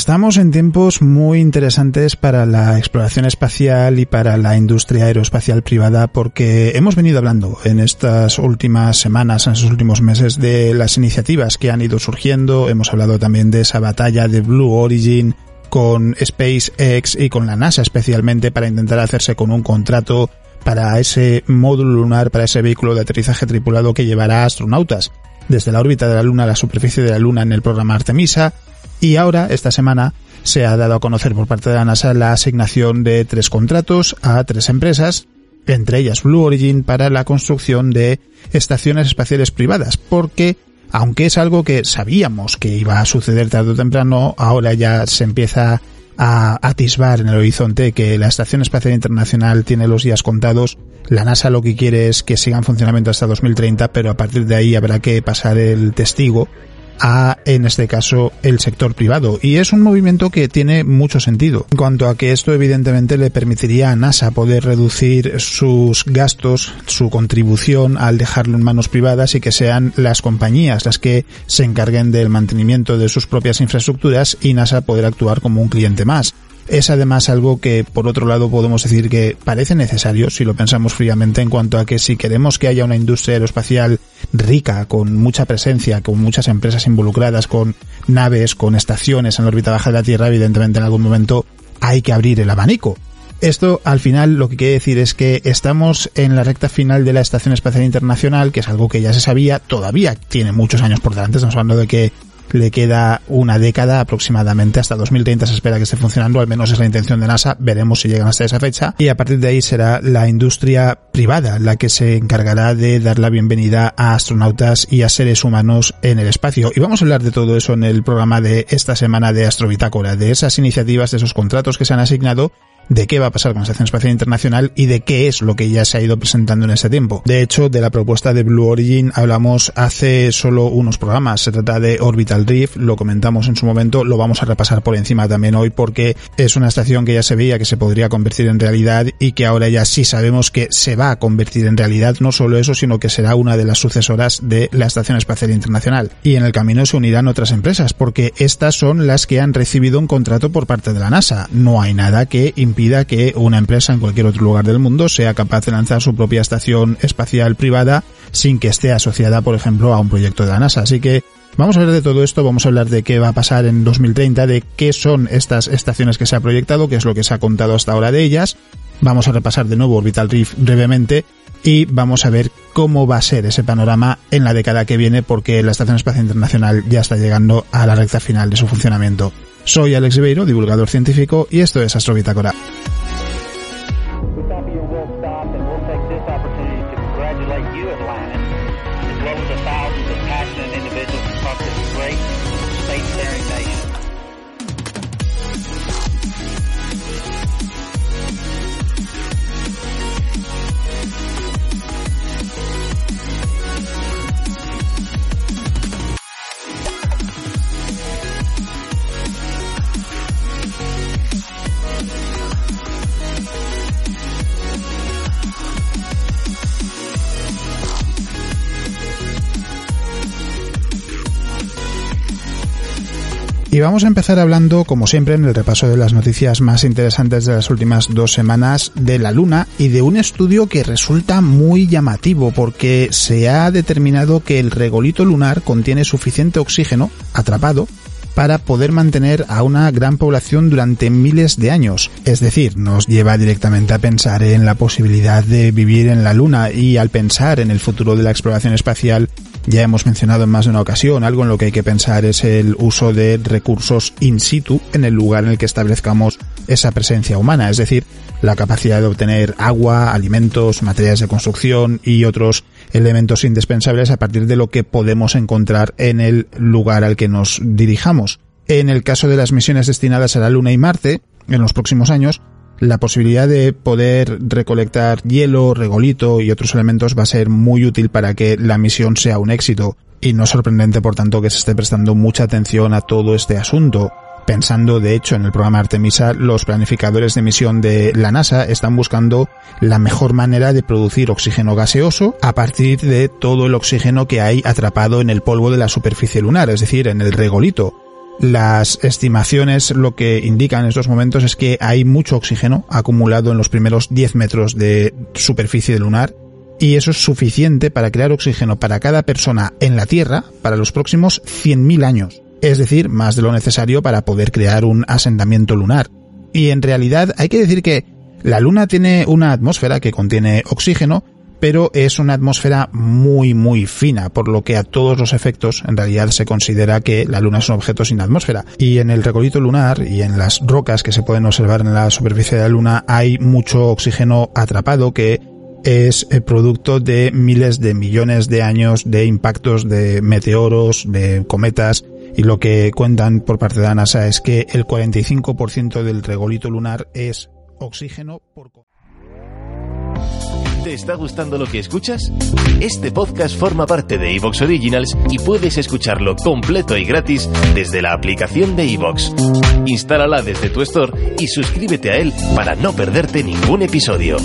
Estamos en tiempos muy interesantes para la exploración espacial y para la industria aeroespacial privada porque hemos venido hablando en estas últimas semanas, en estos últimos meses de las iniciativas que han ido surgiendo. Hemos hablado también de esa batalla de Blue Origin con SpaceX y con la NASA especialmente para intentar hacerse con un contrato para ese módulo lunar, para ese vehículo de aterrizaje tripulado que llevará astronautas desde la órbita de la Luna a la superficie de la Luna en el programa Artemisa y ahora, esta semana, se ha dado a conocer por parte de la NASA la asignación de tres contratos a tres empresas, entre ellas Blue Origin, para la construcción de estaciones espaciales privadas, porque aunque es algo que sabíamos que iba a suceder tarde o temprano, ahora ya se empieza a atisbar en el horizonte que la Estación Espacial Internacional tiene los días contados. La NASA lo que quiere es que siga en funcionamiento hasta 2030, pero a partir de ahí habrá que pasar el testigo a, en este caso, el sector privado. Y es un movimiento que tiene mucho sentido, en cuanto a que esto evidentemente le permitiría a NASA poder reducir sus gastos, su contribución al dejarlo en manos privadas y que sean las compañías las que se encarguen del mantenimiento de sus propias infraestructuras y NASA poder actuar como un cliente más. Es además algo que, por otro lado, podemos decir que parece necesario si lo pensamos fríamente en cuanto a que si queremos que haya una industria aeroespacial rica, con mucha presencia, con muchas empresas involucradas, con naves, con estaciones en la órbita baja de la Tierra, evidentemente en algún momento hay que abrir el abanico. Esto al final lo que quiere decir es que estamos en la recta final de la Estación Espacial Internacional, que es algo que ya se sabía, todavía tiene muchos años por delante, estamos hablando de que le queda una década aproximadamente, hasta 2030 se espera que esté funcionando, al menos es la intención de NASA, veremos si llegan hasta esa fecha, y a partir de ahí será la industria privada la que se encargará de dar la bienvenida a astronautas y a seres humanos en el espacio. Y vamos a hablar de todo eso en el programa de esta semana de Astrobitácora, de esas iniciativas, de esos contratos que se han asignado de qué va a pasar con la Estación Espacial Internacional y de qué es lo que ya se ha ido presentando en ese tiempo. De hecho, de la propuesta de Blue Origin hablamos hace solo unos programas. Se trata de Orbital Drift, lo comentamos en su momento, lo vamos a repasar por encima también hoy porque es una estación que ya se veía que se podría convertir en realidad y que ahora ya sí sabemos que se va a convertir en realidad. No solo eso, sino que será una de las sucesoras de la Estación Espacial Internacional. Y en el camino se unirán otras empresas porque estas son las que han recibido un contrato por parte de la NASA. No hay nada que impida que una empresa en cualquier otro lugar del mundo sea capaz de lanzar su propia estación espacial privada sin que esté asociada, por ejemplo, a un proyecto de la NASA. Así que Vamos a hablar de todo esto, vamos a hablar de qué va a pasar en 2030, de qué son estas estaciones que se ha proyectado, qué es lo que se ha contado hasta ahora de ellas. Vamos a repasar de nuevo Orbital Reef brevemente y vamos a ver cómo va a ser ese panorama en la década que viene porque la Estación Espacial Internacional ya está llegando a la recta final de su funcionamiento. Soy Alex Ribeiro, divulgador científico, y esto es Astro Bitácora. Y vamos a empezar hablando, como siempre, en el repaso de las noticias más interesantes de las últimas dos semanas de la Luna y de un estudio que resulta muy llamativo porque se ha determinado que el regolito lunar contiene suficiente oxígeno atrapado para poder mantener a una gran población durante miles de años. Es decir, nos lleva directamente a pensar en la posibilidad de vivir en la Luna y al pensar en el futuro de la exploración espacial ya hemos mencionado en más de una ocasión, algo en lo que hay que pensar es el uso de recursos in situ en el lugar en el que establezcamos esa presencia humana, es decir, la capacidad de obtener agua, alimentos, materiales de construcción y otros elementos indispensables a partir de lo que podemos encontrar en el lugar al que nos dirijamos. En el caso de las misiones destinadas a la Luna y Marte, en los próximos años, la posibilidad de poder recolectar hielo, regolito y otros elementos va a ser muy útil para que la misión sea un éxito. Y no es sorprendente, por tanto, que se esté prestando mucha atención a todo este asunto. Pensando, de hecho, en el programa Artemisa, los planificadores de misión de la NASA están buscando la mejor manera de producir oxígeno gaseoso a partir de todo el oxígeno que hay atrapado en el polvo de la superficie lunar, es decir, en el regolito. Las estimaciones lo que indican en estos momentos es que hay mucho oxígeno acumulado en los primeros 10 metros de superficie lunar y eso es suficiente para crear oxígeno para cada persona en la Tierra para los próximos 100.000 años, es decir, más de lo necesario para poder crear un asentamiento lunar. Y en realidad hay que decir que la Luna tiene una atmósfera que contiene oxígeno, pero es una atmósfera muy muy fina, por lo que a todos los efectos en realidad se considera que la Luna es un objeto sin atmósfera. Y en el recolito lunar y en las rocas que se pueden observar en la superficie de la Luna hay mucho oxígeno atrapado que es el producto de miles de millones de años de impactos de meteoros, de cometas, y lo que cuentan por parte de la NASA es que el 45% del regolito lunar es oxígeno por ¿Te está gustando lo que escuchas? Este podcast forma parte de Evox Originals y puedes escucharlo completo y gratis desde la aplicación de Evox. Instálala desde tu store y suscríbete a él para no perderte ningún episodio.